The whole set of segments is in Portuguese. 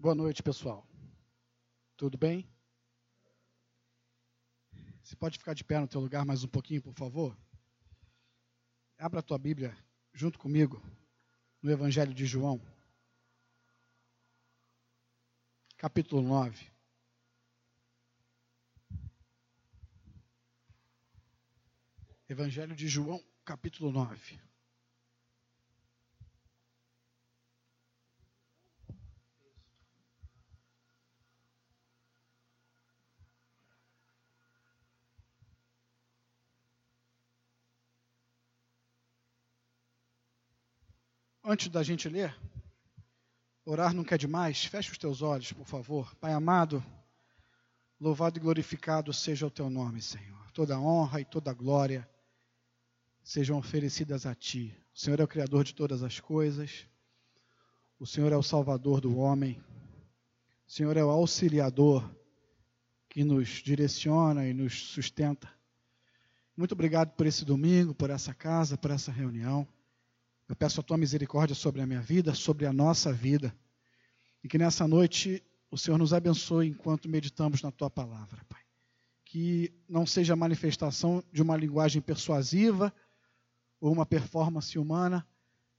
Boa noite, pessoal. Tudo bem? Você pode ficar de pé no teu lugar mais um pouquinho, por favor? Abra a tua Bíblia junto comigo no Evangelho de João, capítulo 9. Evangelho de João, capítulo 9. Antes da gente ler, orar não quer demais, feche os teus olhos, por favor. Pai amado, louvado e glorificado seja o teu nome, Senhor. Toda honra e toda glória sejam oferecidas a ti. O Senhor é o Criador de todas as coisas, o Senhor é o Salvador do homem, o Senhor é o auxiliador que nos direciona e nos sustenta. Muito obrigado por esse domingo, por essa casa, por essa reunião. Eu peço a tua misericórdia sobre a minha vida, sobre a nossa vida. E que nessa noite o Senhor nos abençoe enquanto meditamos na tua palavra, Pai. Que não seja manifestação de uma linguagem persuasiva ou uma performance humana,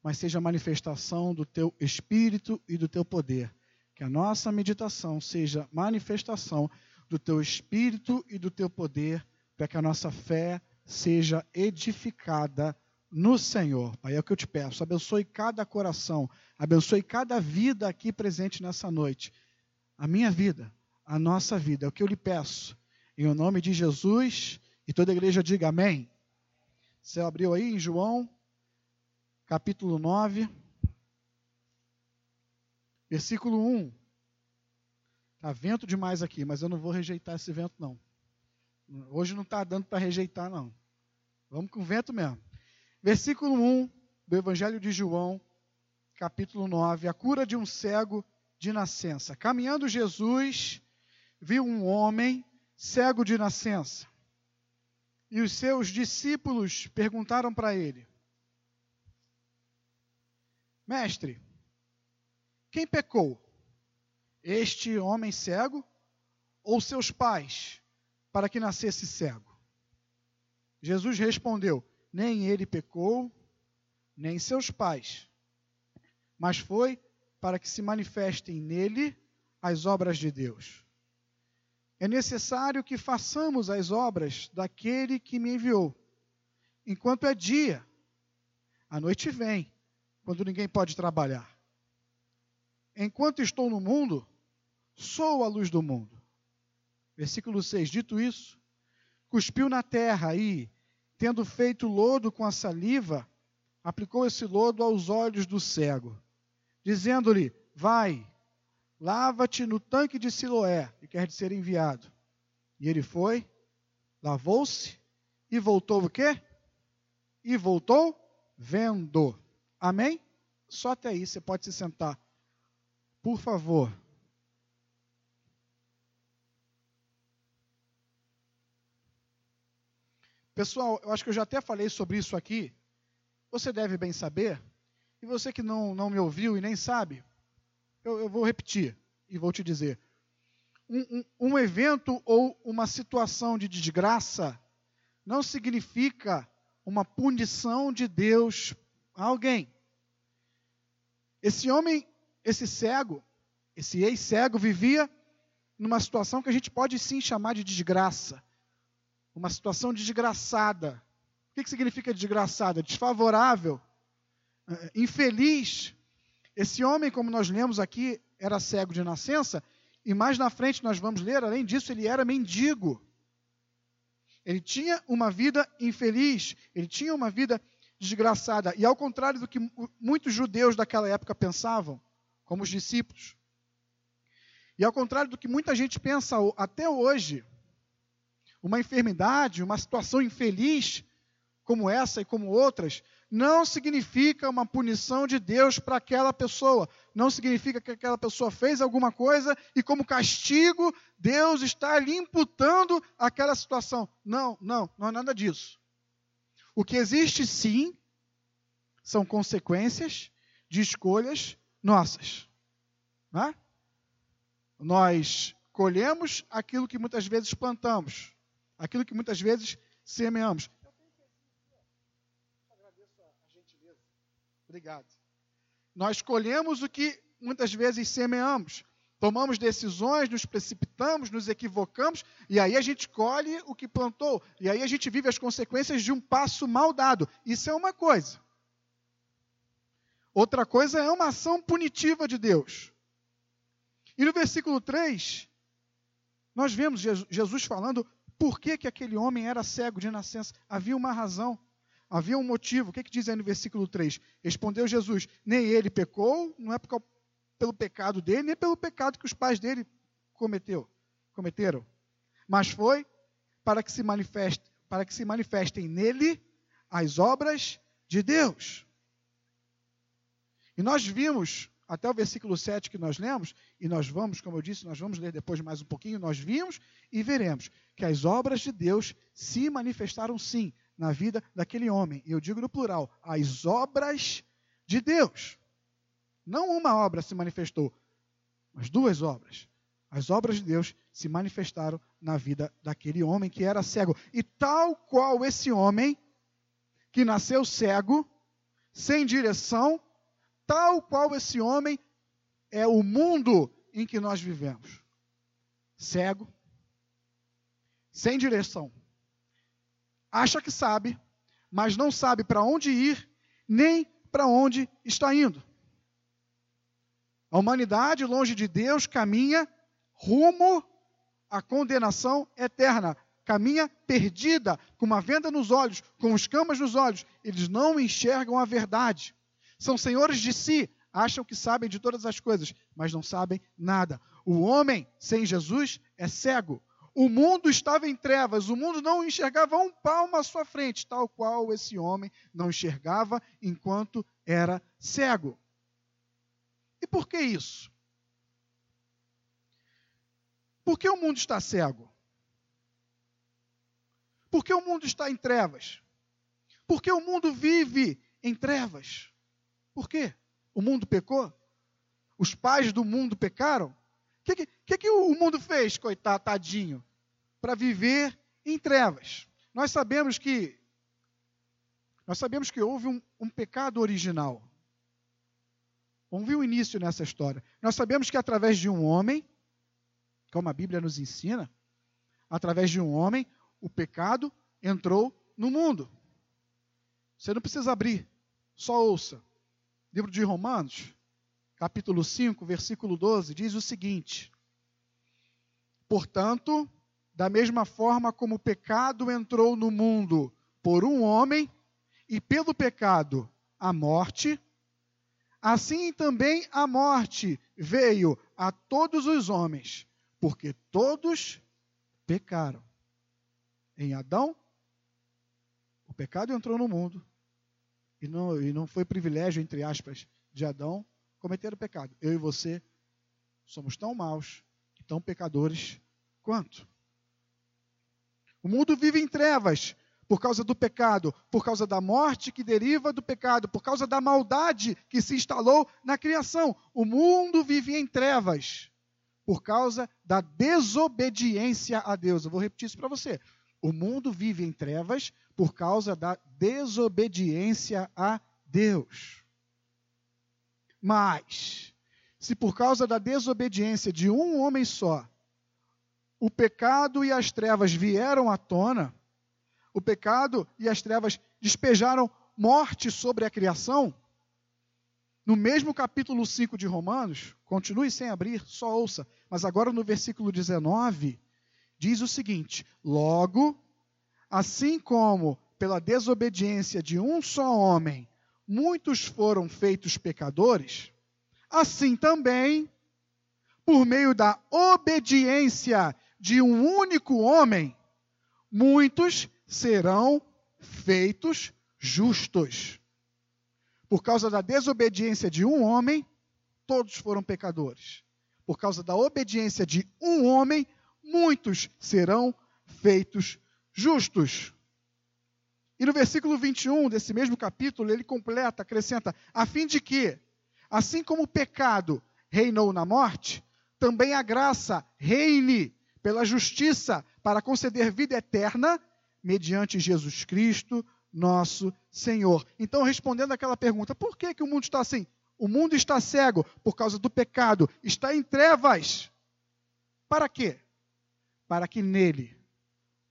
mas seja manifestação do teu espírito e do teu poder. Que a nossa meditação seja manifestação do teu espírito e do teu poder, para que a nossa fé seja edificada no Senhor. Pai, é o que eu te peço. Abençoe cada coração, abençoe cada vida aqui presente nessa noite. A minha vida, a nossa vida, é o que eu lhe peço. Em nome de Jesus, e toda a igreja diga amém. Você abriu aí em João, capítulo 9, versículo 1. Está vento demais aqui, mas eu não vou rejeitar esse vento, não. Hoje não está dando para rejeitar, não. Vamos com o vento mesmo. Versículo 1 do Evangelho de João, capítulo 9, a cura de um cego de nascença. Caminhando Jesus, viu um homem cego de nascença. E os seus discípulos perguntaram para ele: Mestre, quem pecou? Este homem cego ou seus pais, para que nascesse cego? Jesus respondeu: nem ele pecou, nem seus pais, mas foi para que se manifestem nele as obras de Deus. É necessário que façamos as obras daquele que me enviou, enquanto é dia. A noite vem, quando ninguém pode trabalhar. Enquanto estou no mundo, sou a luz do mundo. Versículo 6: Dito isso, cuspiu na terra e, tendo feito lodo com a saliva, aplicou esse lodo aos olhos do cego, dizendo-lhe: Vai, lava-te no tanque de Siloé, que quer ser enviado. E ele foi, lavou-se e voltou o quê? E voltou vendo. Amém? Só até aí você pode se sentar. Por favor. Pessoal, eu acho que eu já até falei sobre isso aqui. Você deve bem saber. E você que não, não me ouviu e nem sabe, eu, eu vou repetir e vou te dizer. Um, um, um evento ou uma situação de desgraça não significa uma punição de Deus a alguém. Esse homem, esse cego, esse ex-cego, vivia numa situação que a gente pode sim chamar de desgraça uma situação desgraçada. O que, significa desgraçada? Desfavorável, é, infeliz. Esse homem, como nós lemos aqui, era cego de nascença, e mais na frente nós vamos ler, além disso, ele era mendigo. Ele tinha uma vida infeliz, ele tinha uma vida desgraçada. E ao contrário do que muitos judeus daquela época pensavam, como os discípulos, e ao contrário do que muita gente pensa até hoje, uma enfermidade, uma situação infeliz, como essa e como outras, não significa uma punição de Deus para aquela pessoa. Não significa que aquela pessoa fez alguma coisa e, como castigo, Deus está lhe imputando aquela situação. Não, não, não é nada disso. O que existe sim são consequências de escolhas nossas. Né? nós colhemos aquilo que muitas vezes plantamos, aquilo que muitas vezes semeamos. Obrigado. Nós colhemos o que muitas vezes semeamos. Tomamos decisões, nos precipitamos, nos equivocamos, e aí a gente colhe o que plantou. E aí a gente vive as consequências de um passo mal dado. Isso é uma coisa. Outra coisa é uma ação punitiva de Deus. E no versículo 3, nós vemos Jesus falando por que, que aquele homem era cego de nascença. Havia uma razão. Havia um motivo. O que, que diz aí no versículo 3? Respondeu Jesus: Nem ele pecou, não é pelo pecado dele, nem pelo pecado que os pais dele cometeu, cometeram. Mas foi para que se manifeste, para que se manifestem nele as obras de Deus. E nós vimos até o versículo 7 que nós lemos, e nós vamos, como eu disse, nós vamos ler depois mais um pouquinho, nós vimos e veremos que as obras de Deus se manifestaram sim na vida daquele homem. E eu digo no plural, as obras de Deus. Não uma obra se manifestou, mas duas obras. As obras de Deus se manifestaram na vida daquele homem que era cego. E tal qual esse homem que nasceu cego, sem direção, tal qual esse homem é o mundo em que nós vivemos. Cego, sem direção, acha que sabe, mas não sabe para onde ir, nem para onde está indo. A humanidade, longe de Deus, caminha rumo à condenação eterna. Caminha perdida, com uma venda nos olhos, com escamas nos olhos. Eles não enxergam a verdade. São senhores de si, acham que sabem de todas as coisas, mas não sabem nada. O homem sem Jesus é cego. O mundo estava em trevas, o mundo não enxergava um palmo à sua frente, tal qual esse homem não enxergava enquanto era cego. E por que isso? Por que o mundo está cego? Por que o mundo está em trevas? Por que o mundo vive em trevas? Por quê? O mundo pecou? Os pais do mundo pecaram? O que, que, que, o mundo fez, coitado, tadinho? Para viver em trevas. Nós sabemos que nós sabemos que houve um, um pecado original. Ver o início nessa história. Nós sabemos que através de um homem, como a Bíblia nos ensina, através de um homem, o pecado entrou no mundo. Você não precisa abrir, só ouça. Livro de Romanos, capítulo 5, versículo 12, diz o seguinte: Portanto, da mesma forma como o pecado entrou no mundo por um homem, e pelo pecado a morte, assim também a morte veio a todos os homens, porque todos pecaram. Em Adão, o pecado entrou no mundo, e não, e não foi privilégio, entre aspas, de Adão cometer o pecado. Eu e você somos tão maus tão pecadores quanto. O mundo vive em trevas por causa do pecado, por causa da morte que deriva do pecado, por causa da maldade que se instalou na criação. O mundo vive em trevas por causa da desobediência a Deus. Eu vou repetir isso para você. O mundo vive em trevas por causa da desobediência a Deus. Mas, se por causa da desobediência de um homem só, o pecado e as trevas vieram à tona, o pecado e as trevas despejaram morte sobre a criação, no mesmo capítulo 5 de Romanos, continue sem abrir, só ouça, mas agora no versículo 19, diz o seguinte: Logo, assim como pela desobediência de um só homem muitos foram feitos pecadores, assim também, por meio da obediência de um único homem, muitos serão feitos justos. Por causa da desobediência de um homem, todos foram pecadores. Por causa da obediência de um homem, muitos serão feitos justos. E no versículo 21 desse mesmo capítulo, ele completa, acrescenta: a fim de que, assim como o pecado reinou na morte, também a graça reine pela justiça para conceder vida eterna mediante Jesus Cristo, nosso Senhor. Então, respondendo aquela pergunta, por que, que o mundo está assim? O mundo está cego por causa do pecado, está em trevas. Para quê? Para que nele,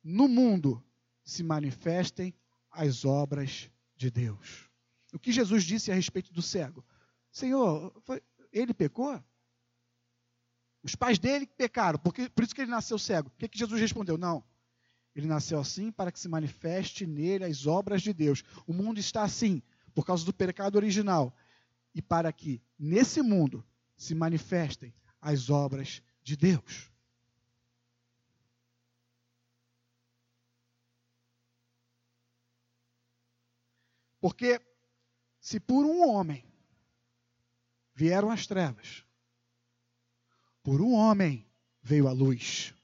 no mundo, se manifestem as obras de Deus. O que Jesus disse a respeito do cego? Senhor, foi, ele pecou? Os pais dele pecaram, porque, por isso que ele nasceu cego. O que, que Jesus respondeu? Não. Ele nasceu assim para que se manifeste nele as obras de Deus. O mundo está assim por causa do pecado original e para que nesse mundo se manifestem as obras de Deus. Porque se por um homem vieram as trevas, por um homem veio a luz.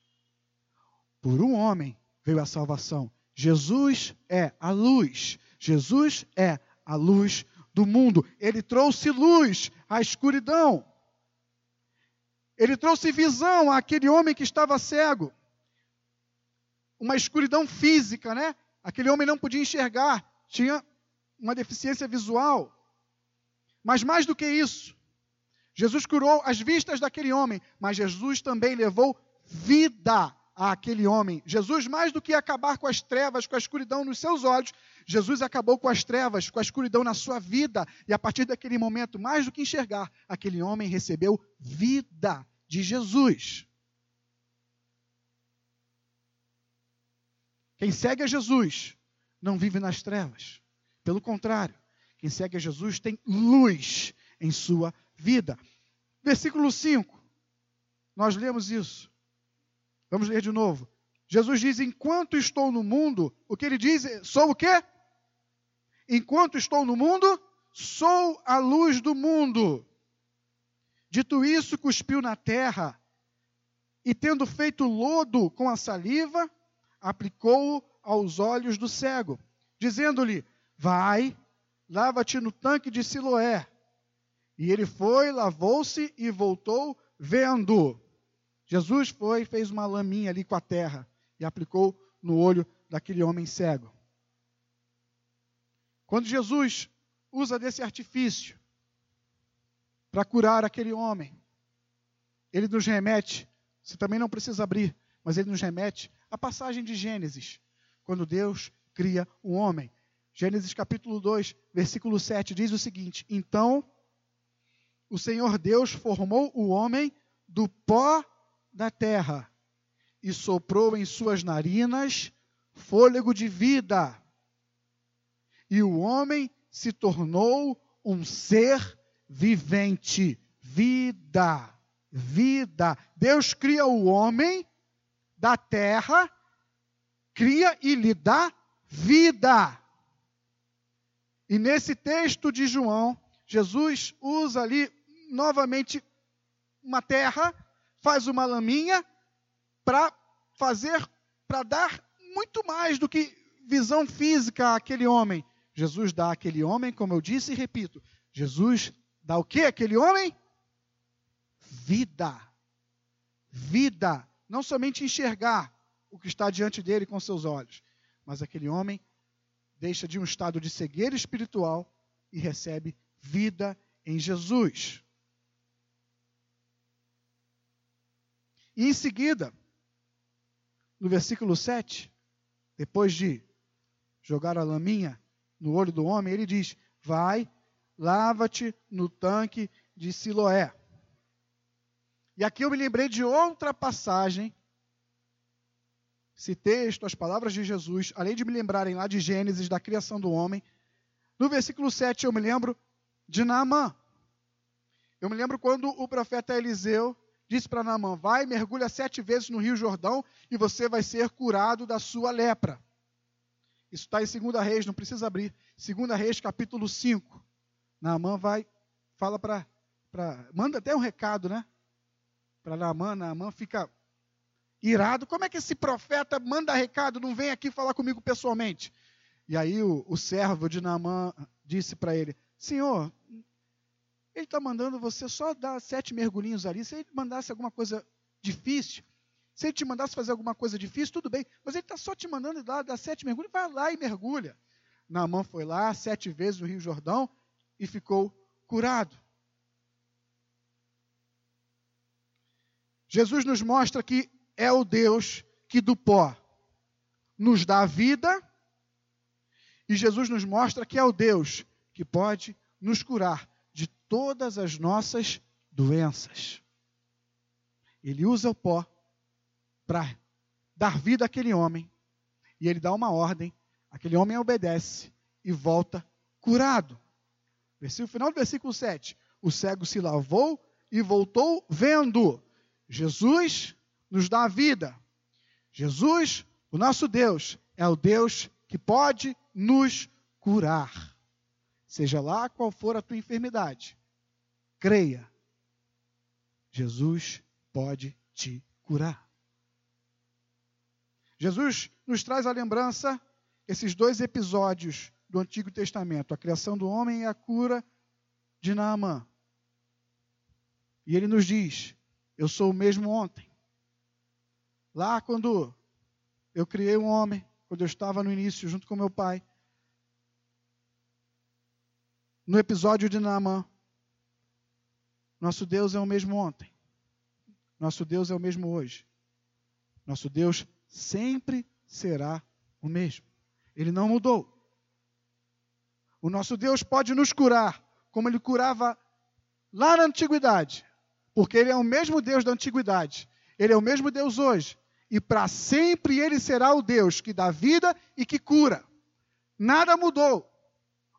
Por um homem veio a salvação. Jesus é a luz. Jesus é a luz do mundo. Ele trouxe luz à escuridão. Ele trouxe visão àquele homem que estava cego. Uma escuridão física, né? Aquele homem não podia enxergar, tinha uma deficiência visual. Mas mais do que isso, Jesus curou as vistas daquele homem, mas Jesus também levou vida àquele homem. Jesus, mais do que acabar com as trevas, com a escuridão nos seus olhos, Jesus acabou com as trevas, com a escuridão na sua vida. E a partir daquele momento, mais do que enxergar, aquele homem recebeu vida de Jesus. Quem segue a Jesus não vive nas trevas. Pelo contrário, quem segue a Jesus tem luz em sua vida. Versículo 5. Nós lemos isso. Vamos ler de novo. Jesus diz: Enquanto estou no mundo, o que ele diz? Sou o quê? Enquanto estou no mundo, sou a luz do mundo. Dito isso, cuspiu na terra e, tendo feito lodo com a saliva, aplicou-o aos olhos do cego, dizendo-lhe: Vai, lava-te no tanque de Siloé. E ele foi, lavou-se e voltou vendo. Jesus foi, fez uma laminha ali com a terra e aplicou no olho daquele homem cego. Quando Jesus usa desse artifício para curar aquele homem, ele nos remete, você também não precisa abrir, mas ele nos remete à passagem de Gênesis, quando Deus cria o homem. Gênesis capítulo 2, versículo 7 diz o seguinte: Então o Senhor Deus formou o homem do pó da terra e soprou em suas narinas fôlego de vida. E o homem se tornou um ser vivente. Vida, vida. Deus cria o homem da terra, cria e lhe dá vida. E nesse texto de João, Jesus usa ali novamente uma terra, faz uma laminha para fazer, para dar muito mais do que visão física àquele homem. Jesus dá àquele homem, como eu disse e repito, Jesus dá o que àquele homem? Vida. Vida. Não somente enxergar o que está diante dele com seus olhos, mas aquele homem deixa de um estado de cegueira espiritual e recebe vida em Jesus. E em seguida, no versículo 7, depois de jogar a laminha no olho do homem, ele diz: Vai, lava-te no tanque de Siloé. E aqui eu me lembrei de outra passagem. Esse texto, as palavras de Jesus, além de me lembrarem lá de Gênesis, da criação do homem, no versículo 7 eu me lembro de Naamã. Eu me lembro quando o profeta Eliseu disse para Naamã: Vai, mergulha sete vezes no Rio Jordão e você vai ser curado da sua lepra. Isso está em 2 Reis, não precisa abrir. 2 Reis, capítulo 5. Naamã vai, fala para. Manda até um recado, né? Para Naamã. Naamã fica irado. Como é que esse profeta manda recado, não vem aqui falar comigo pessoalmente? E aí o, o servo de Naamã disse para ele: Senhor, Ele está mandando você só dar sete mergulhinhos ali. Se ele mandasse alguma coisa difícil, se ele te mandasse fazer alguma coisa difícil, tudo bem. Mas ele está só te mandando dar, dar sete mergulhos. Vai lá e mergulha. Naamã foi lá sete vezes no Rio Jordão e ficou curado. Jesus nos mostra que é o Deus que do pó nos dá vida, e Jesus nos mostra que é o Deus que pode nos curar de todas as nossas doenças. Ele usa o pó para dar vida àquele homem, e ele dá uma ordem, aquele homem obedece e volta curado. Versículo final do versículo 7. O cego se lavou e voltou vendo. Jesus nos dá vida. Jesus, o nosso Deus, é o Deus que pode nos curar. Seja lá qual for a tua enfermidade, creia. Jesus pode te curar. Jesus nos traz a lembrança esses dois episódios do Antigo Testamento, a criação do homem e a cura de Naamã. E ele nos diz: Eu sou o mesmo ontem. Lá quando eu criei um homem, quando eu estava no início junto com meu pai, no episódio de Naamã, nosso Deus é o mesmo ontem. Nosso Deus é o mesmo hoje. Nosso Deus sempre será o mesmo. Ele não mudou. O nosso Deus pode nos curar, como ele curava lá na antiguidade, porque ele é o mesmo Deus da antiguidade. Ele é o mesmo Deus hoje. E para sempre ele será o Deus que dá vida e que cura. Nada mudou.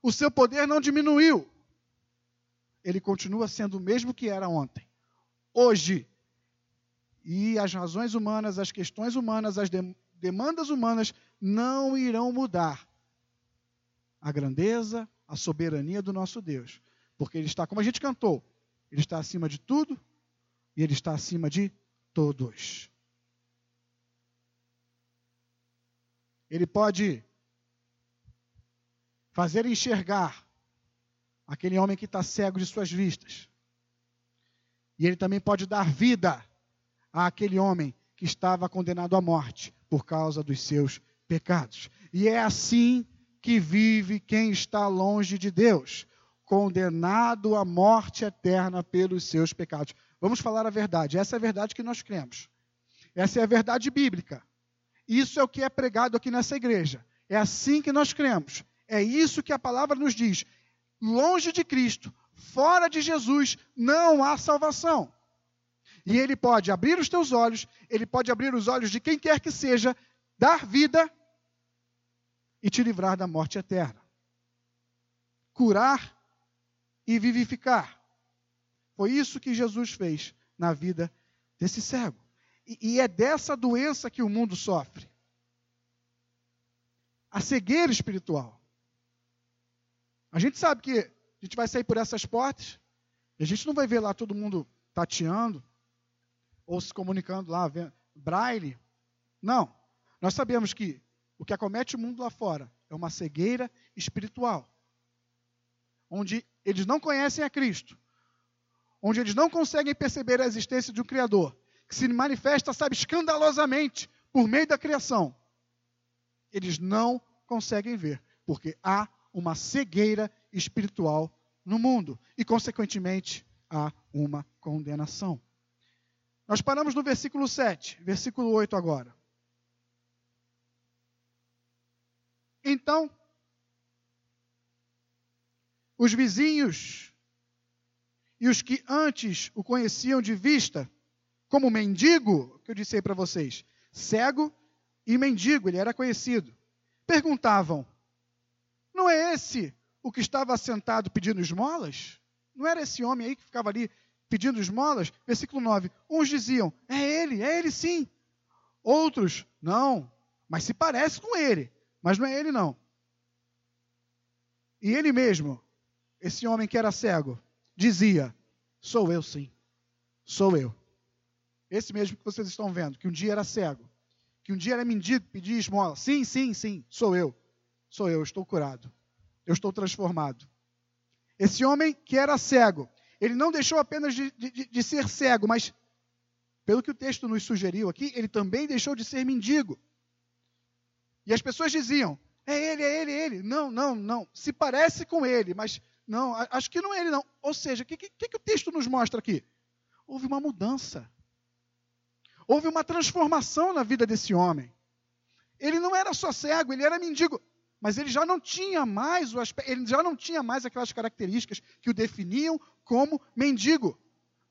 O seu poder não diminuiu. Ele continua sendo o mesmo que era ontem. Hoje. E as razões humanas, as questões humanas, as demandas humanas não irão mudar a grandeza, a soberania do nosso Deus. Porque Ele está, como a gente cantou, Ele está acima de tudo e Ele está acima de todos. Ele pode fazer enxergar aquele homem que está cego de suas vistas. E ele também pode dar vida àquele homem que estava condenado à morte por causa dos seus pecados. E é assim que vive quem está longe de Deus, condenado à morte eterna pelos seus pecados. Vamos falar a verdade, essa é a verdade que nós cremos. Essa é a verdade bíblica. Isso é o que é pregado aqui nessa igreja. É assim que nós cremos. É isso que a palavra nos diz. Longe de Cristo, fora de Jesus, não há salvação. E Ele pode abrir os teus olhos, Ele pode abrir os olhos de quem quer que seja, dar vida e te livrar da morte eterna. Curar e vivificar. Foi isso que Jesus fez na vida desse cego. E, é dessa doença que o mundo sofre a cegueira espiritual. A gente sabe que a gente vai sair por essas portas e a gente não vai ver lá todo mundo tateando, ou se comunicando lá, vendo, braille. Não. Nós sabemos que o que acomete o mundo lá fora é uma cegueira espiritual. Onde eles não conhecem a Cristo. Onde eles não conseguem perceber a existência de um Criador. Que se manifesta, sabe, escandalosamente por meio da criação. Eles não conseguem ver. Porque há uma cegueira espiritual no mundo. E, consequentemente, há uma condenação. Nós paramos no versículo 7, versículo 8 agora. Então, os vizinhos e os que antes o conheciam de vista, como mendigo, que eu disse aí para vocês, cego e mendigo, ele era conhecido, perguntavam: Não é esse o que estava sentado pedindo esmolas? Não era esse homem aí que ficava ali pedindo esmolas, versículo 9. Uns diziam: É ele, é ele sim. Outros: Não, mas se parece com ele, mas não é ele não. E ele mesmo, esse homem que era cego, dizia: Sou eu sim, sou eu. Esse mesmo que vocês estão vendo, que um dia era cego, que um dia era mendigo, pedia esmola. Sim, sim, sim, sou eu. Sou eu, estou curado. Eu estou transformado. Esse homem que era cego, ele não deixou apenas de, de, de ser cego, mas, pelo que o texto nos sugeriu aqui, ele também deixou de ser mendigo. E as pessoas diziam: é ele, é ele, é ele. Não, não, não. Se parece com ele, mas não, acho que não é ele, não. Ou seja, o que, que, que o texto nos mostra aqui? Houve uma mudança. Houve uma transformação na vida desse homem. Ele não era só cego, ele era mendigo, mas ele já não tinha mais o aspecto, ele já não tinha mais aquelas características que o definiam como mendigo.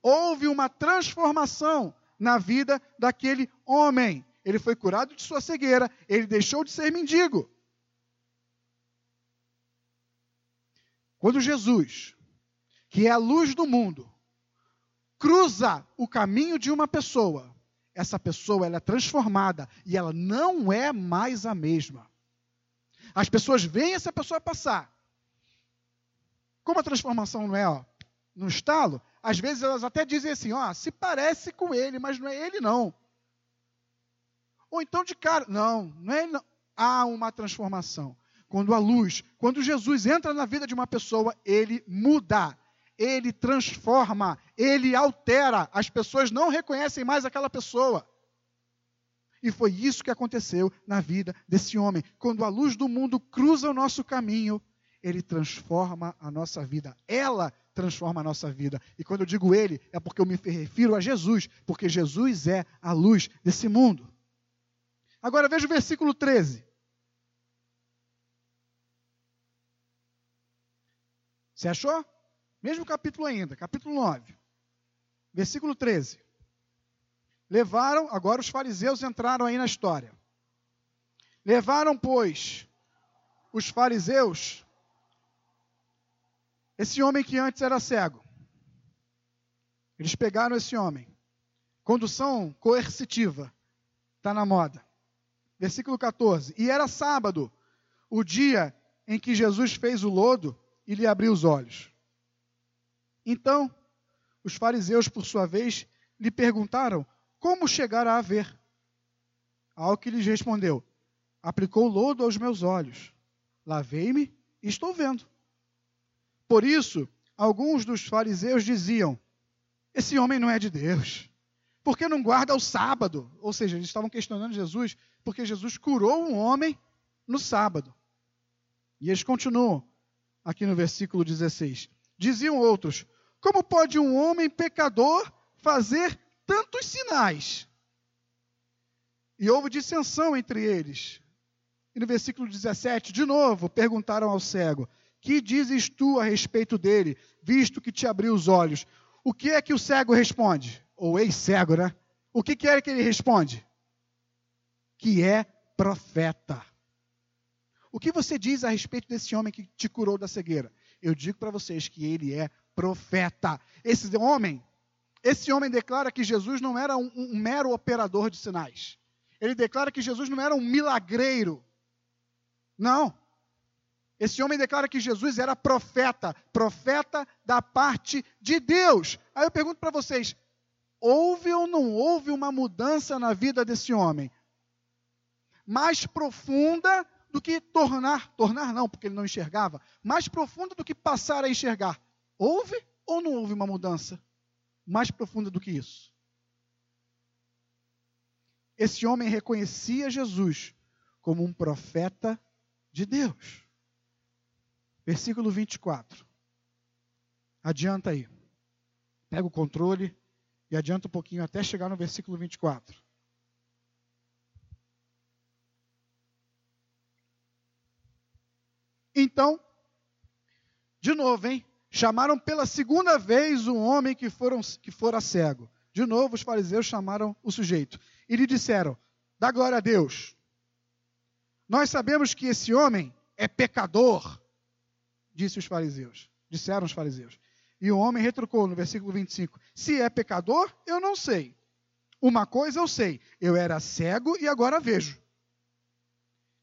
Houve uma transformação na vida daquele homem. Ele foi curado de sua cegueira, ele deixou de ser mendigo. Quando Jesus, que é a luz do mundo, cruza o caminho de uma pessoa, essa pessoa ela é transformada e ela não é mais a mesma. As pessoas veem essa pessoa passar. Como a transformação não é ó, no estalo, às vezes elas até dizem assim, ó, se parece com ele, mas não é ele não. Ou então de cara, não, não é ele não. Há uma transformação. Quando a luz, quando Jesus entra na vida de uma pessoa, ele muda ele transforma, ele altera. As pessoas não reconhecem mais aquela pessoa. E foi isso que aconteceu na vida desse homem. Quando a luz do mundo cruza o nosso caminho, ele transforma a nossa vida. Ela transforma a nossa vida. E quando eu digo ele, é porque eu me refiro a Jesus, porque Jesus é a luz desse mundo. Agora veja o versículo 13. Você achou? Mesmo capítulo ainda, capítulo 9, versículo 13. Levaram, agora os fariseus entraram aí na história. Levaram, pois, os fariseus, esse homem que antes era cego. Eles pegaram esse homem. Condução coercitiva. Está na moda. Versículo 14. E era sábado, o dia em que Jesus fez o lodo e lhe abriu os olhos. Então, os fariseus, por sua vez, lhe perguntaram como chegar a ver. Ao que lhes respondeu: Aplicou lodo aos meus olhos, lavei-me e estou vendo. Por isso, alguns dos fariseus diziam: Esse homem não é de Deus. Porque não guarda o sábado? Ou seja, eles estavam questionando Jesus, porque Jesus curou um homem no sábado. E eles continuam aqui no versículo 16. Diziam outros: como pode um homem pecador fazer tantos sinais? E houve dissensão entre eles. E no versículo 17, de novo, perguntaram ao cego: Que dizes tu a respeito dele, visto que te abriu os olhos? O que é que o cego responde? Ou ex-cego, né? O que, que é que ele responde? Que é profeta. O que você diz a respeito desse homem que te curou da cegueira? Eu digo para vocês que ele é profeta. Esse homem, esse homem declara que Jesus não era um, um mero operador de sinais. Ele declara que Jesus não era um milagreiro. Não. Esse homem declara que Jesus era profeta, profeta da parte de Deus. Aí eu pergunto para vocês: houve ou não houve uma mudança na vida desse homem? Mais profunda do que tornar, tornar não, porque ele não enxergava, mais profunda do que passar a enxergar. Houve ou não houve uma mudança mais profunda do que isso? Esse homem reconhecia Jesus como um profeta de Deus. Versículo 24. Adianta aí. Pega o controle e adianta um pouquinho até chegar no versículo 24. Então, de novo, hein? Chamaram pela segunda vez um homem que, foram, que fora cego. De novo, os fariseus chamaram o sujeito e lhe disseram: Dá glória a Deus. Nós sabemos que esse homem é pecador, disse os fariseus. Disseram os fariseus. E o homem retrucou no versículo 25: Se é pecador, eu não sei. Uma coisa eu sei: eu era cego e agora vejo.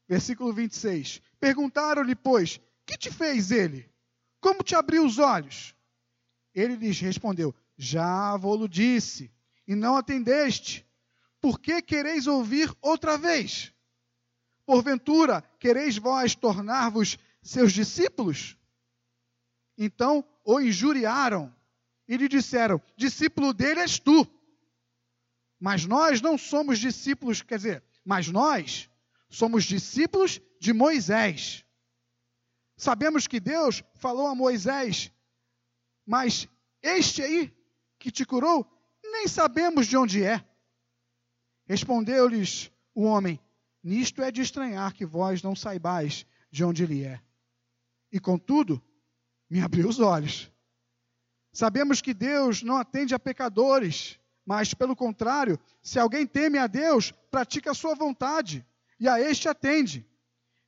Versículo 26. Perguntaram-lhe, pois, que te fez ele? Como te abriu os olhos? Ele lhes respondeu: Já vou-lo disse, e não atendeste. Por que quereis ouvir outra vez? Porventura, quereis vós tornar-vos seus discípulos? Então o injuriaram e lhe disseram: Discípulo dele és tu. Mas nós não somos discípulos, quer dizer, mas nós somos discípulos de Moisés. Sabemos que Deus falou a Moisés, mas este aí que te curou, nem sabemos de onde é. Respondeu-lhes o homem: Nisto é de estranhar que vós não saibais de onde ele é. E contudo, me abriu os olhos. Sabemos que Deus não atende a pecadores, mas, pelo contrário, se alguém teme a Deus, pratica a sua vontade, e a este atende.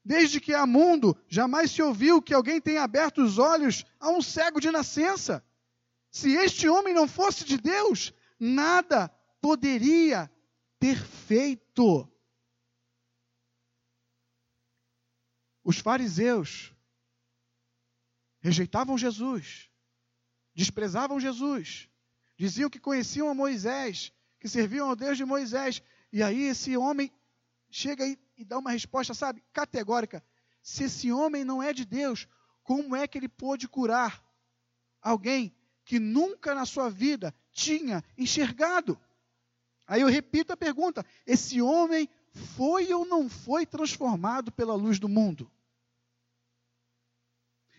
Desde que há mundo, jamais se ouviu que alguém tenha aberto os olhos a um cego de nascença. Se este homem não fosse de Deus, nada poderia ter feito. Os fariseus rejeitavam Jesus, desprezavam Jesus, diziam que conheciam a Moisés, que serviam ao Deus de Moisés. E aí esse homem chega e, e dá uma resposta, sabe, categórica. Se esse homem não é de Deus, como é que ele pôde curar alguém que nunca na sua vida tinha enxergado? Aí eu repito a pergunta: esse homem foi ou não foi transformado pela luz do mundo?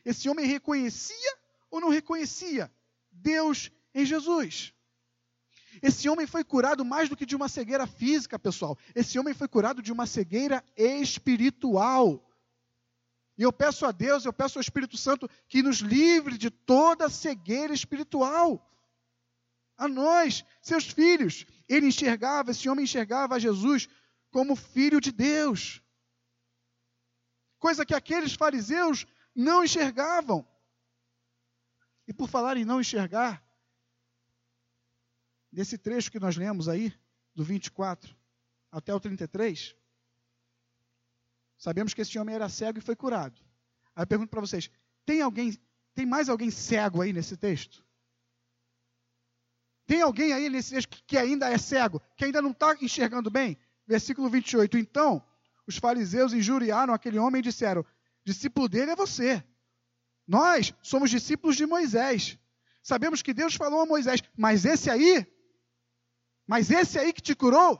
Esse homem reconhecia ou não reconhecia Deus em Jesus? Esse homem foi curado mais do que de uma cegueira física, pessoal. Esse homem foi curado de uma cegueira espiritual. E eu peço a Deus, eu peço ao Espírito Santo que nos livre de toda cegueira espiritual. A nós, seus filhos. Ele enxergava, esse homem enxergava Jesus como filho de Deus. Coisa que aqueles fariseus não enxergavam. E por falar em não enxergar, nesse trecho que nós lemos aí, do 24 até o 33, sabemos que esse homem era cego e foi curado. Aí eu pergunto para vocês: tem alguém, tem mais alguém cego aí nesse texto? Tem alguém aí nesse texto que ainda é cego, que ainda não está enxergando bem? Versículo 28. Então, os fariseus injuriaram aquele homem e disseram: Discípulo dele é você. Nós somos discípulos de Moisés. Sabemos que Deus falou a Moisés, mas esse aí, mas esse aí que te curou,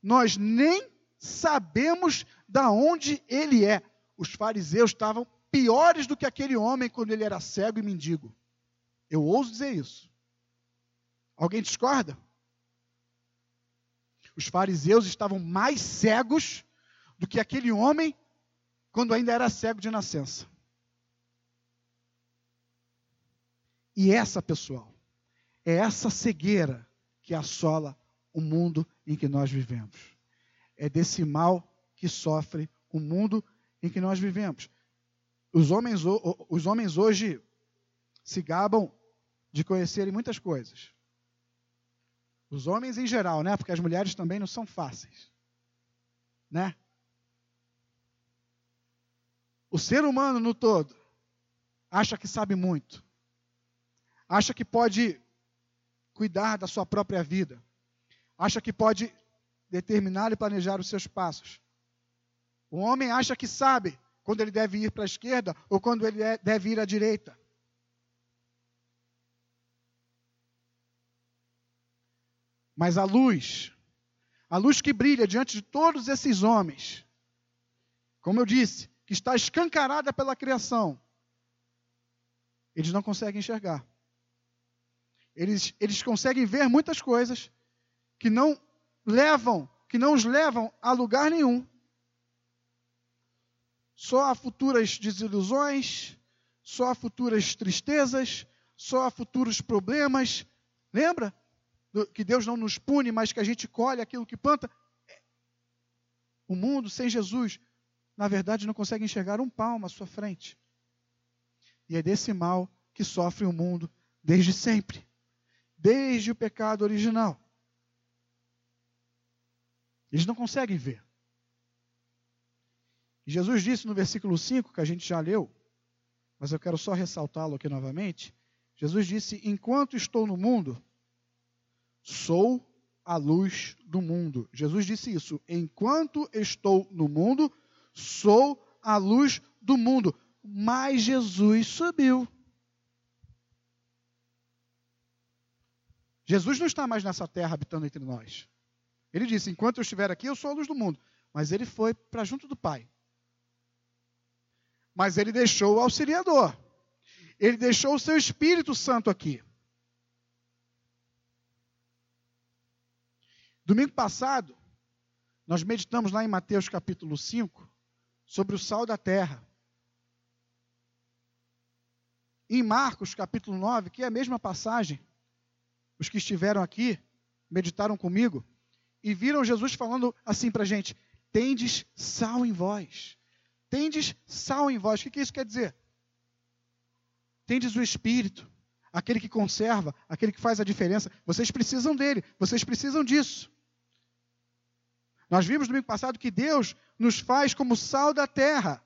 nós nem sabemos da onde ele é. Os fariseus estavam piores do que aquele homem quando ele era cego e mendigo. Eu ouso dizer isso. Alguém discorda? Os fariseus estavam mais cegos do que aquele homem quando ainda era cego de nascença. E essa, pessoal, é essa cegueira que assola o mundo em que nós vivemos. É desse mal que sofre o mundo em que nós vivemos. Os homens, os homens hoje se gabam de conhecerem muitas coisas. Os homens em geral, né? Porque as mulheres também não são fáceis. Né? O ser humano no todo acha que sabe muito, acha que pode cuidar da sua própria vida, acha que pode determinar e planejar os seus passos. O homem acha que sabe quando ele deve ir para a esquerda ou quando ele é, deve ir à direita. Mas a luz, a luz que brilha diante de todos esses homens, como eu disse, que está escancarada pela criação, eles não conseguem enxergar. Eles, eles conseguem ver muitas coisas que não levam, que não os levam a lugar nenhum. Só a futuras desilusões, só a futuras tristezas, só a futuros problemas. Lembra que Deus não nos pune, mas que a gente colhe aquilo que planta? O mundo sem Jesus na verdade, não consegue enxergar um palmo à sua frente. E é desse mal que sofre o mundo desde sempre desde o pecado original. Eles não conseguem ver. E Jesus disse no versículo 5, que a gente já leu, mas eu quero só ressaltá-lo aqui novamente. Jesus disse: Enquanto estou no mundo, sou a luz do mundo. Jesus disse isso. Enquanto estou no mundo, sou a luz do mundo. Mas Jesus subiu. Jesus não está mais nessa terra habitando entre nós. Ele disse: Enquanto eu estiver aqui, eu sou a luz do mundo. Mas ele foi para junto do Pai. Mas ele deixou o auxiliador. Ele deixou o seu Espírito Santo aqui. Domingo passado, nós meditamos lá em Mateus capítulo 5 sobre o sal da terra. Em Marcos capítulo 9, que é a mesma passagem, os que estiveram aqui meditaram comigo e viram Jesus falando assim para a gente: tendes sal em vós. Tendes sal em vós. O que, que isso quer dizer? Tendes o Espírito, aquele que conserva, aquele que faz a diferença. Vocês precisam dele, vocês precisam disso. Nós vimos domingo passado que Deus nos faz como sal da terra.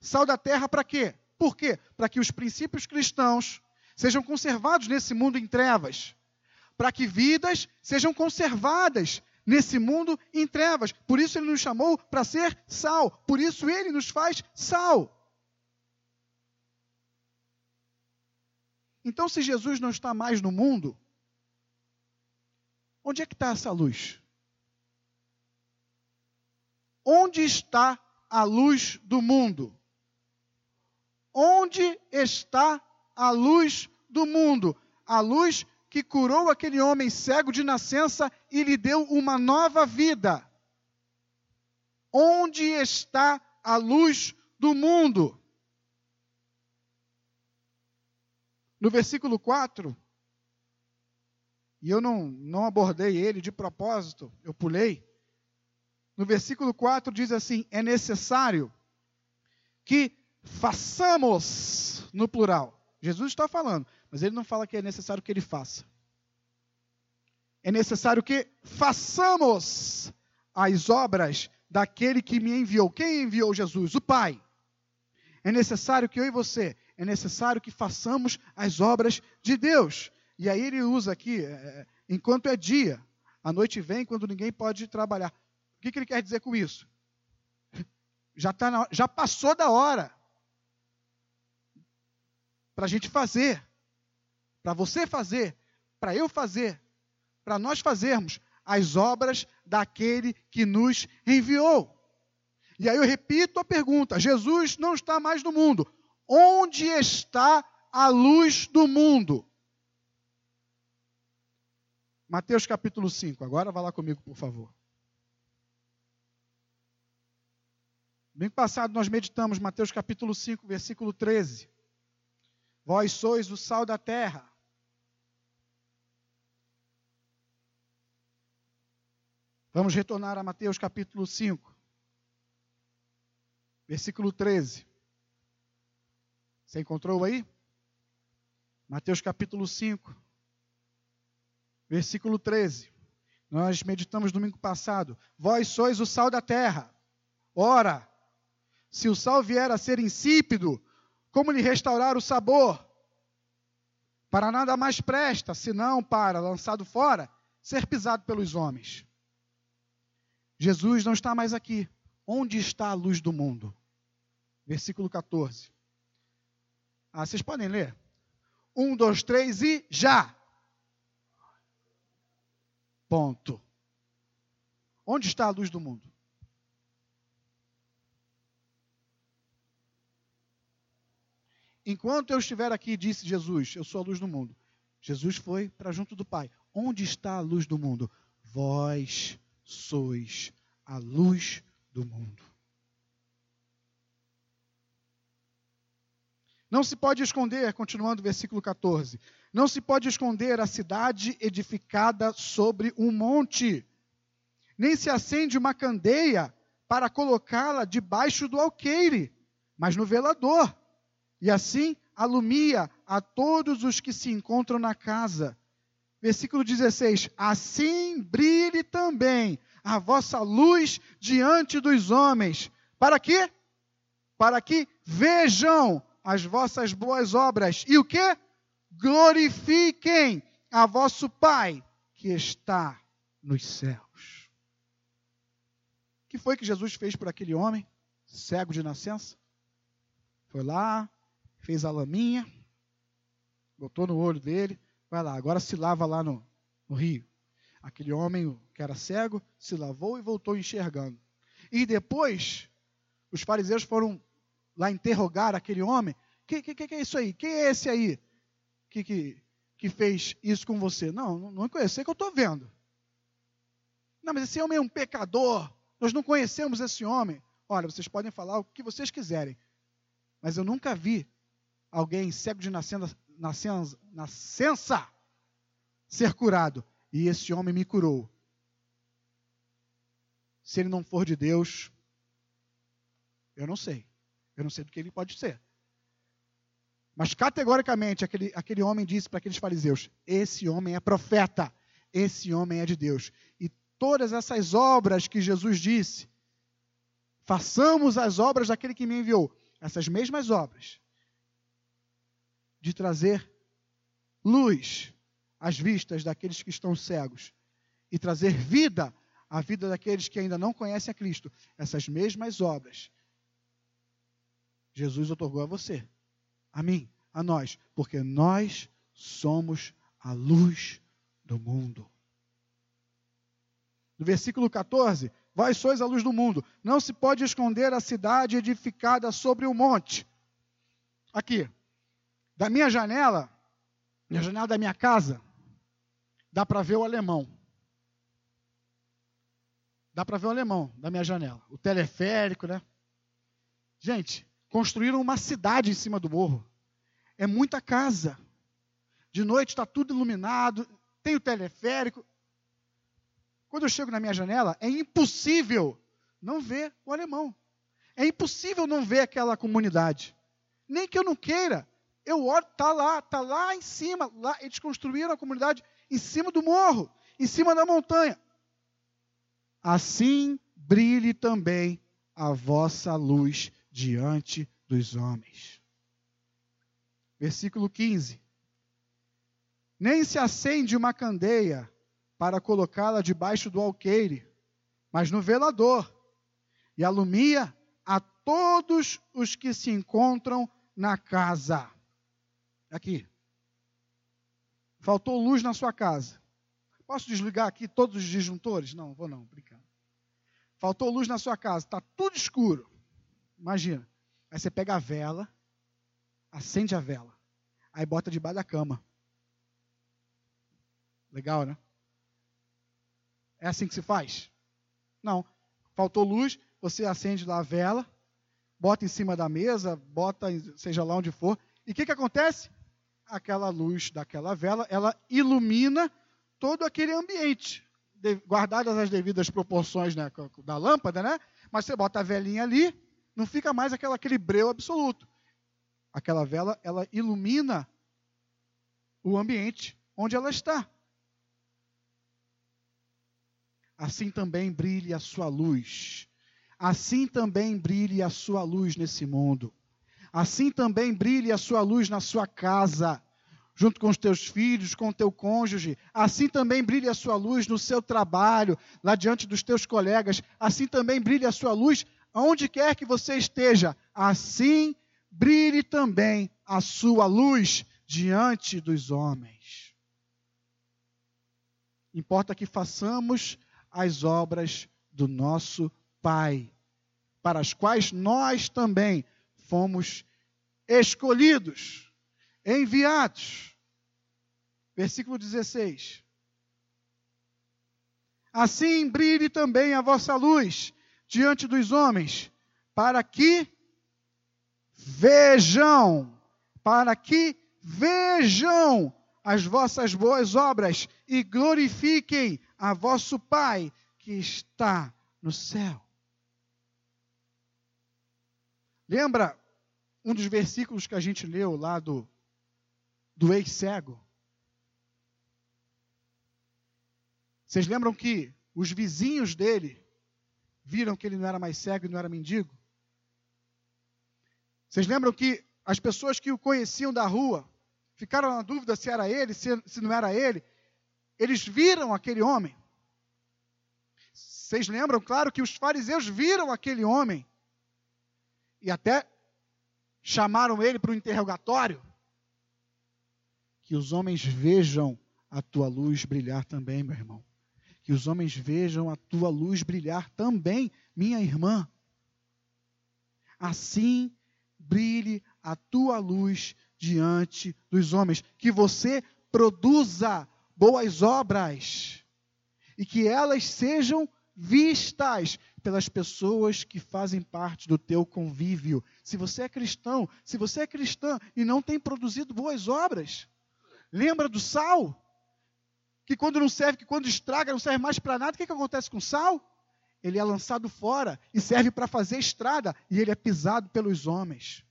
Sal da terra para quê? Por quê? Para que os princípios cristãos sejam conservados nesse mundo em trevas. Para que vidas sejam conservadas nesse mundo em trevas. Por isso ele nos chamou para ser sal. Por isso ele nos faz sal. Então, se Jesus não está mais no mundo, onde é que está essa luz? Onde está a luz do mundo? Onde está a luz do mundo? A luz que curou aquele homem cego de nascença e lhe deu uma nova vida. Onde está a luz do mundo? No versículo 4, e eu não, não abordei ele de propósito, eu pulei. No versículo 4 diz assim: é necessário que façamos, no plural. Jesus está falando, mas ele não fala que é necessário que ele faça. É necessário que façamos as obras daquele que me enviou. Quem enviou Jesus? O Pai. É necessário que eu e você, é necessário que façamos as obras de Deus. E aí ele usa aqui, é, é enquanto é dia, a noite vem quando ninguém pode trabalhar. O que, que ele quer dizer com isso? Já, tá na, já passou da hora para a gente fazer, para você fazer, para eu fazer, para nós fazermos as obras daquele que nos enviou. E aí eu repito a pergunta: Jesus não está mais no mundo. Onde está a luz do mundo? Mateus capítulo 5. Agora vá lá comigo, por favor. Domingo passado nós meditamos Mateus capítulo 5, versículo 13. Vós sois o sal da terra. Vamos retornar a Mateus capítulo 5, versículo 13. Você encontrou aí? Mateus capítulo 5, versículo 13. Nós meditamos domingo passado. Vós sois o sal da terra. Ora, se o sal vier a ser insípido, como lhe restaurar o sabor? Para nada mais presta, senão para, lançado fora, ser pisado pelos homens. Jesus não está mais aqui. Onde está a luz do mundo? Versículo 14. Ah, vocês podem ler? Um, dois, três e já. Ponto. Onde está a luz do mundo? Enquanto eu estiver aqui, disse Jesus, eu sou a luz do mundo. Jesus foi para junto do Pai. Onde está a luz do mundo? Vós sois a luz do mundo. Não se pode esconder, continuando o versículo 14, não se pode esconder a cidade edificada sobre um monte, nem se acende uma candeia para colocá-la debaixo do alqueire, mas no velador e assim alumia a todos os que se encontram na casa. Versículo 16: Assim brilhe também a vossa luz diante dos homens. Para quê? Para que vejam as vossas boas obras e o que? Glorifiquem a vosso Pai que está nos céus. O que foi que Jesus fez por aquele homem, cego de nascença? Foi lá, fez a laminha, botou no olho dele, Vai lá, agora se lava lá no, no rio. Aquele homem que era cego se lavou e voltou enxergando. E depois, os fariseus foram lá interrogar aquele homem. O que, que, que, é isso aí? Quem é esse aí que, que, que fez isso com você? Não, não, conhecer que eu estou vendo. Não, mas esse homem é um pecador. Nós não conhecemos esse homem. Olha, vocês podem falar o que vocês quiserem. Mas eu nunca vi alguém cego de nascença, nascença, nascença ser curado. E esse homem me curou. Se ele não for de Deus, eu não sei. Eu não sei do que ele pode ser. Mas categoricamente, aquele, aquele homem disse para aqueles fariseus: Esse homem é profeta, esse homem é de Deus. E todas essas obras que Jesus disse, façamos as obras daquele que me enviou, essas mesmas obras, de trazer luz às vistas daqueles que estão cegos e trazer vida à vida daqueles que ainda não conhecem a Cristo, essas mesmas obras, Jesus otorgou a você, a mim, a nós, porque nós somos a luz do mundo. No versículo 14, vós sois a luz do mundo. Não se pode esconder a cidade edificada sobre o monte. Aqui, da minha janela, na janela da minha casa, dá para ver o alemão. Dá para ver o alemão da minha janela. O teleférico, né? Gente, construíram uma cidade em cima do morro. É muita casa. De noite está tudo iluminado, tem o teleférico. Quando eu chego na minha janela, é impossível não ver o alemão. É impossível não ver aquela comunidade. Nem que eu não queira. Eu olho, está lá, está lá em cima. Lá, eles construíram a comunidade em cima do morro, em cima da montanha. Assim brilhe também a vossa luz diante dos homens. Versículo 15. Nem se acende uma candeia para colocá-la debaixo do alqueire, mas no velador, e alumia a todos os que se encontram na casa. Aqui. Faltou luz na sua casa. Posso desligar aqui todos os disjuntores? Não, vou não, brincando. Faltou luz na sua casa, está tudo escuro. Imagina. Aí você pega a vela, acende a vela, aí bota debaixo da cama. Legal, né? É assim que se faz? Não. Faltou luz, você acende lá a vela, bota em cima da mesa, bota seja lá onde for. E o que, que acontece? Aquela luz daquela vela, ela ilumina todo aquele ambiente, guardadas as devidas proporções né, da lâmpada, né? Mas você bota a velinha ali, não fica mais aquela, aquele breu absoluto. Aquela vela, ela ilumina o ambiente onde ela está. Assim também brilhe a sua luz. Assim também brilhe a sua luz nesse mundo. Assim também brilhe a sua luz na sua casa, junto com os teus filhos, com o teu cônjuge. Assim também brilhe a sua luz no seu trabalho, lá diante dos teus colegas. Assim também brilhe a sua luz aonde quer que você esteja, assim brilhe também a sua luz diante dos homens. Importa que façamos as obras do nosso Pai, para as quais nós também fomos escolhidos, enviados. Versículo 16. Assim brilhe também a vossa luz diante dos homens, para que vejam, para que vejam as vossas boas obras e glorifiquem a vosso Pai que está no céu. Lembra um dos versículos que a gente leu lá do, do ex-cego? Vocês lembram que os vizinhos dele viram que ele não era mais cego e não era mendigo? Vocês lembram que as pessoas que o conheciam da rua ficaram na dúvida se era ele, se, se não era ele? Eles viram aquele homem. Vocês lembram, claro, que os fariseus viram aquele homem e até chamaram ele para o interrogatório. que os homens vejam a tua luz brilhar também, meu irmão. Que os homens vejam a tua luz brilhar também, minha irmã. Assim brilhe a tua luz diante dos homens. Que você produza boas obras e que elas sejam vistas pelas pessoas que fazem parte do teu convívio. Se você é cristão, se você é cristã e não tem produzido boas obras, lembra do sal? Que quando não serve, que quando estraga, não serve mais para nada, o que, que acontece com o sal? Ele é lançado fora e serve para fazer estrada, e ele é pisado pelos homens.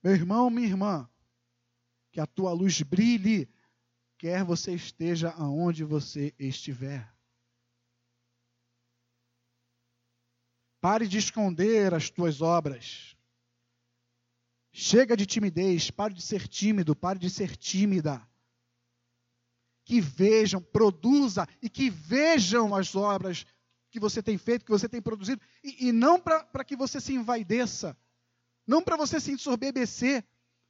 Meu irmão, minha irmã, que a tua luz brilhe, quer você esteja aonde você estiver. Pare de esconder as tuas obras. Chega de timidez, pare de ser tímido, pare de ser tímida. Que vejam, produza e que vejam as obras que você tem feito, que você tem produzido, e, e não para que você se envaideça, não para você se ensorbebecer,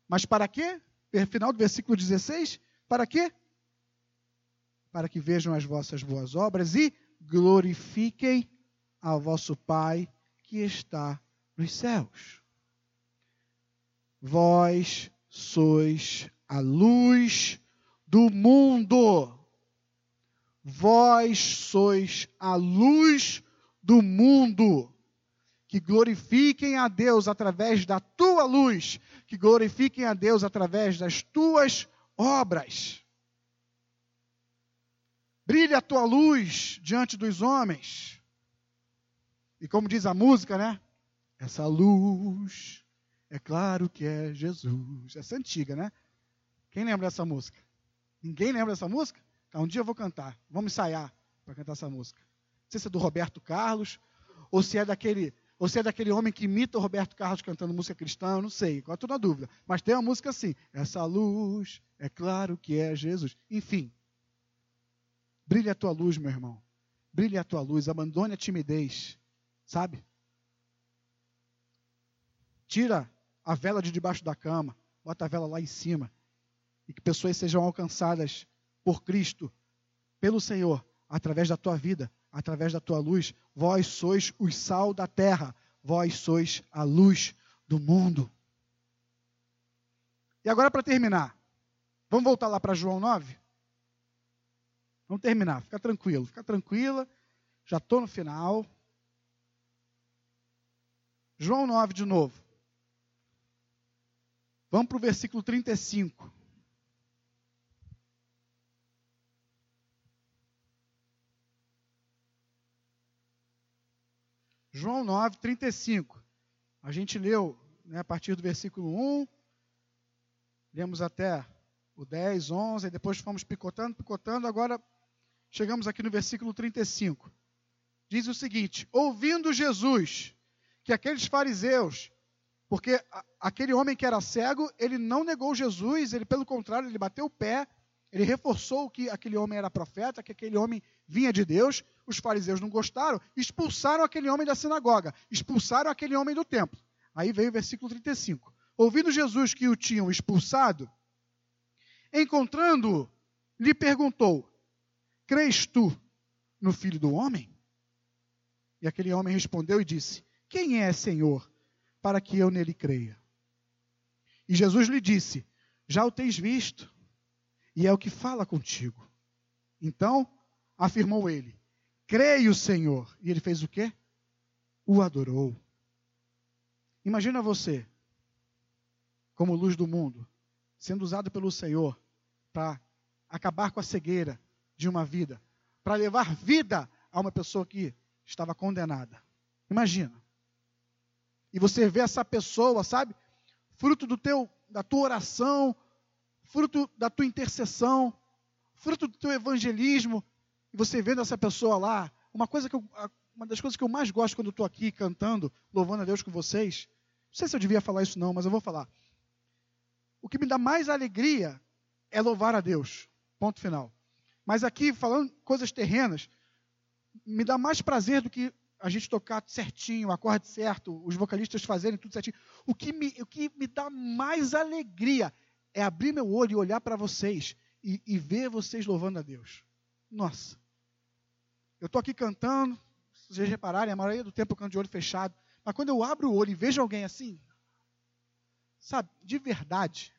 mas para quê? Final do versículo 16, para quê? Para que vejam as vossas boas obras e glorifiquem ao vosso Pai que está nos céus. Vós sois a luz do mundo. Vós sois a luz do mundo. Que glorifiquem a Deus através da tua luz, que glorifiquem a Deus através das tuas obras. Brilha a tua luz diante dos homens e como diz a música, né? Essa luz, é claro que é Jesus. Essa é antiga, né? Quem lembra dessa música? Ninguém lembra dessa música? Então, um dia eu vou cantar. Vamos ensaiar para cantar essa música. Não sei se é do Roberto Carlos, ou se é daquele, ou se é daquele homem que imita o Roberto Carlos cantando música cristã, eu não sei, agora estou na dúvida. Mas tem uma música assim: Essa luz, é claro que é Jesus. Enfim, brilhe a tua luz, meu irmão. Brilhe a tua luz, abandone a timidez. Sabe? Tira a vela de debaixo da cama, bota a vela lá em cima. E que pessoas sejam alcançadas por Cristo, pelo Senhor, através da tua vida, através da tua luz. Vós sois o sal da terra, vós sois a luz do mundo. E agora, para terminar, vamos voltar lá para João 9? Vamos terminar, fica tranquilo, fica tranquila, já estou no final. João 9 de novo. Vamos para o versículo 35. João 9, 35. A gente leu né, a partir do versículo 1, lemos até o 10, 11, depois fomos picotando, picotando, agora chegamos aqui no versículo 35. Diz o seguinte: Ouvindo Jesus que aqueles fariseus, porque aquele homem que era cego, ele não negou Jesus, ele pelo contrário, ele bateu o pé, ele reforçou que aquele homem era profeta, que aquele homem vinha de Deus. Os fariseus não gostaram, expulsaram aquele homem da sinagoga, expulsaram aquele homem do templo. Aí veio o versículo 35. Ouvindo Jesus que o tinham expulsado, encontrando-o, lhe perguntou: Crês tu no filho do homem? E aquele homem respondeu e disse: quem é Senhor, para que eu nele creia? E Jesus lhe disse: Já o tens visto, e é o que fala contigo. Então, afirmou ele: Creio, Senhor. E ele fez o quê? O adorou. Imagina você, como luz do mundo, sendo usado pelo Senhor para acabar com a cegueira de uma vida, para levar vida a uma pessoa que estava condenada. Imagina e você vê essa pessoa, sabe? Fruto do teu, da tua oração, fruto da tua intercessão, fruto do teu evangelismo, e você vendo essa pessoa lá, uma coisa que eu, uma das coisas que eu mais gosto quando estou aqui cantando, louvando a Deus com vocês, não sei se eu devia falar isso não, mas eu vou falar. O que me dá mais alegria é louvar a Deus. Ponto final. Mas aqui, falando coisas terrenas, me dá mais prazer do que a gente tocar certinho, acorde certo, os vocalistas fazerem tudo certinho. O que me, o que me dá mais alegria é abrir meu olho e olhar para vocês e, e ver vocês louvando a Deus. Nossa. Eu estou aqui cantando, vocês repararem, a maioria do tempo eu canto de olho fechado. Mas quando eu abro o olho e vejo alguém assim, sabe, de verdade.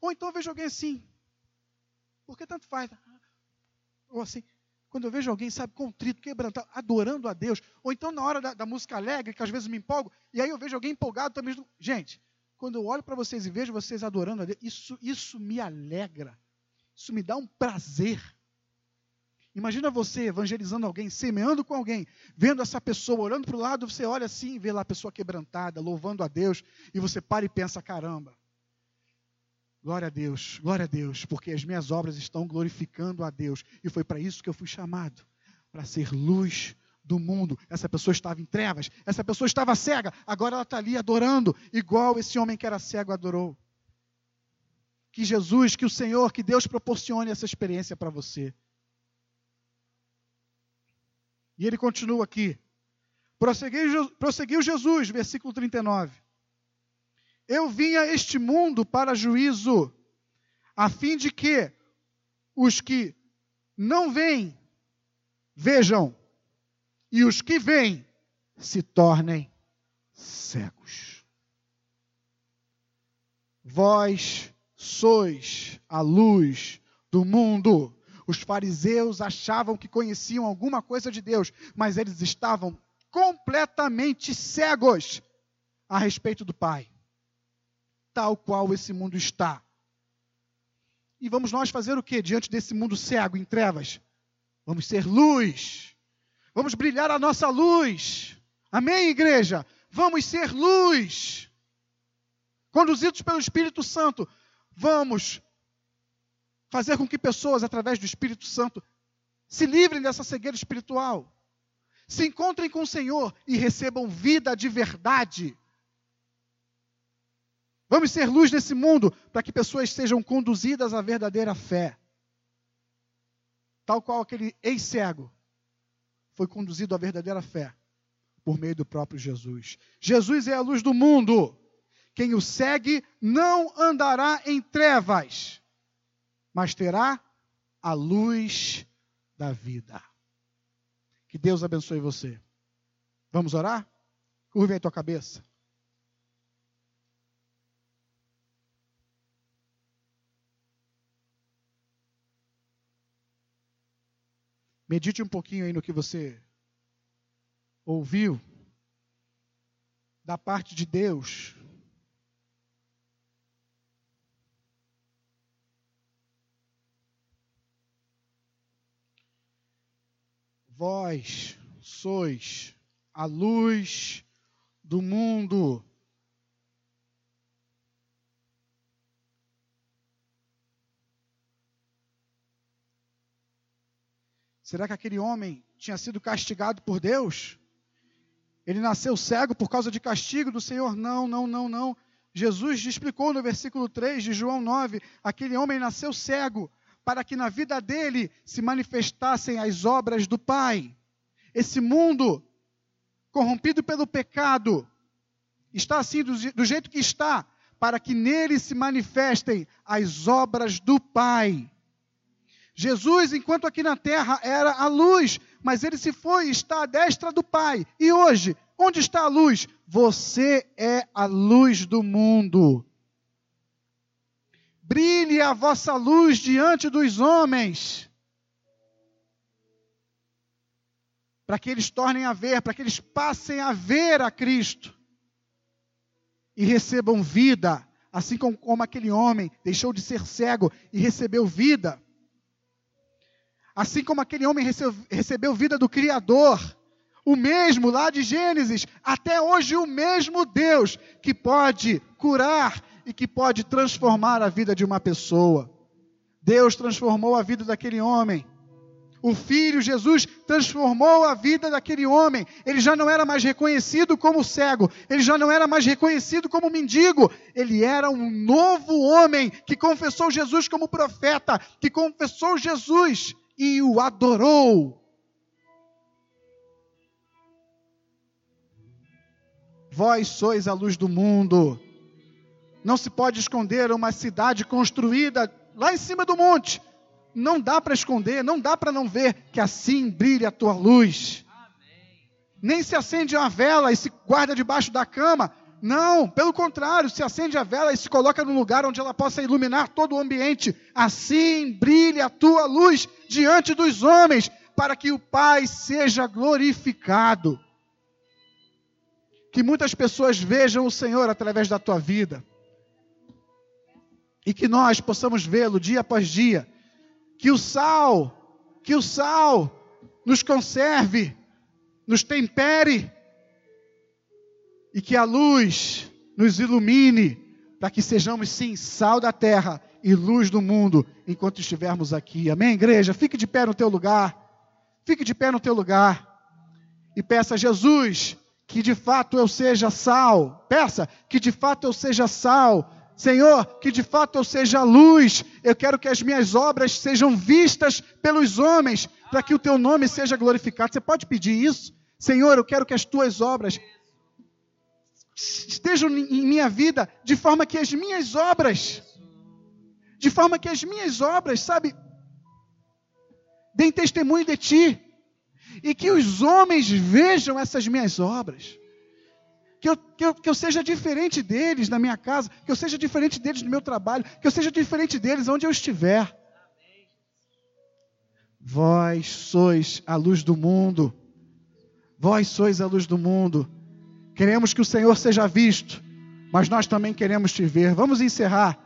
Ou então eu vejo alguém assim, porque tanto faz. Ou assim, quando eu vejo alguém, sabe, contrito, quebrantado, adorando a Deus. Ou então na hora da, da música alegre, que às vezes me empolgo, e aí eu vejo alguém empolgado também. Gente, quando eu olho para vocês e vejo vocês adorando a Deus, isso, isso me alegra. Isso me dá um prazer. Imagina você evangelizando alguém, semeando com alguém, vendo essa pessoa, olhando para o lado, você olha assim e vê lá a pessoa quebrantada, louvando a Deus, e você para e pensa: caramba, glória a Deus, glória a Deus, porque as minhas obras estão glorificando a Deus, e foi para isso que eu fui chamado para ser luz do mundo. Essa pessoa estava em trevas, essa pessoa estava cega, agora ela está ali adorando, igual esse homem que era cego adorou. Que Jesus, que o Senhor, que Deus proporcione essa experiência para você. E ele continua aqui. Prosseguiu, Jesus, versículo 39. Eu vim a este mundo para juízo, a fim de que os que não vêm vejam, e os que vêm se tornem cegos. Vós sois a luz do mundo. Os fariseus achavam que conheciam alguma coisa de Deus, mas eles estavam completamente cegos a respeito do Pai, tal qual esse mundo está. E vamos nós fazer o que diante desse mundo cego, em trevas? Vamos ser luz. Vamos brilhar a nossa luz. Amém, igreja? Vamos ser luz. Conduzidos pelo Espírito Santo, vamos fazer com que pessoas, através do Espírito Santo, se livrem dessa cegueira espiritual, se encontrem com o Senhor e recebam vida de verdade. Vamos ser luz nesse mundo para que pessoas sejam conduzidas à verdadeira fé. Tal qual aquele ex-cego foi conduzido à verdadeira fé por meio do próprio Jesus. Jesus é a luz do mundo. Quem o segue não andará em trevas, mas terá a luz da vida. Que Deus abençoe você. Vamos orar? Curve aí tua cabeça. Medite um pouquinho aí no que você ouviu da parte de Deus Vós sois a luz do mundo. Será que aquele homem tinha sido castigado por Deus? Ele nasceu cego por causa de castigo do Senhor? Não, não, não, não. Jesus explicou no versículo 3 de João 9: aquele homem nasceu cego para que na vida dele se manifestassem as obras do Pai. Esse mundo, corrompido pelo pecado, está assim do, do jeito que está, para que nele se manifestem as obras do Pai. Jesus, enquanto aqui na terra era a luz, mas ele se foi e está à destra do Pai. E hoje, onde está a luz? Você é a luz do mundo. Brilhe a vossa luz diante dos homens, para que eles tornem a ver, para que eles passem a ver a Cristo e recebam vida, assim como, como aquele homem deixou de ser cego e recebeu vida. Assim como aquele homem recebeu, vida do Criador, o mesmo lá de Gênesis, até hoje o mesmo Deus que pode curar e que pode transformar a vida de uma pessoa. Deus transformou a vida daquele homem. O Filho Jesus transformou a vida daquele homem. Ele já não era mais reconhecido como cego, ele já não era mais reconhecido como mendigo. Ele era um novo homem que confessou Jesus como profeta, que confessou Jesus e o adorou. Vós sois a luz do mundo. Não se pode esconder uma cidade construída lá em cima do monte. Não dá para esconder, não dá para não ver que assim brilha a tua luz. Nem se acende uma vela e se guarda debaixo da cama. Não, pelo contrário, se acende a vela e se coloca num lugar onde ela possa iluminar todo o ambiente. Assim brilha a tua luz diante dos homens, para que o Pai seja glorificado. Que muitas pessoas vejam o Senhor através da tua vida. E que nós possamos vê-lo dia após dia. Que o sal, que o sal nos conserve, nos tempere. E que a luz nos ilumine, para que sejamos sim sal da terra e luz do mundo enquanto estivermos aqui. Amém, igreja? Fique de pé no teu lugar. Fique de pé no teu lugar. E peça a Jesus que de fato eu seja sal. Peça que de fato eu seja sal. Senhor, que de fato eu seja luz. Eu quero que as minhas obras sejam vistas pelos homens, para que o teu nome seja glorificado. Você pode pedir isso? Senhor, eu quero que as tuas obras estejam em minha vida de forma que as minhas obras, de forma que as minhas obras, sabe, deem testemunho de ti e que os homens vejam essas minhas obras. Que eu, que, eu, que eu seja diferente deles na minha casa, que eu seja diferente deles no meu trabalho, que eu seja diferente deles onde eu estiver. Vós sois a luz do mundo. Vós sois a luz do mundo. Queremos que o Senhor seja visto, mas nós também queremos te ver. Vamos encerrar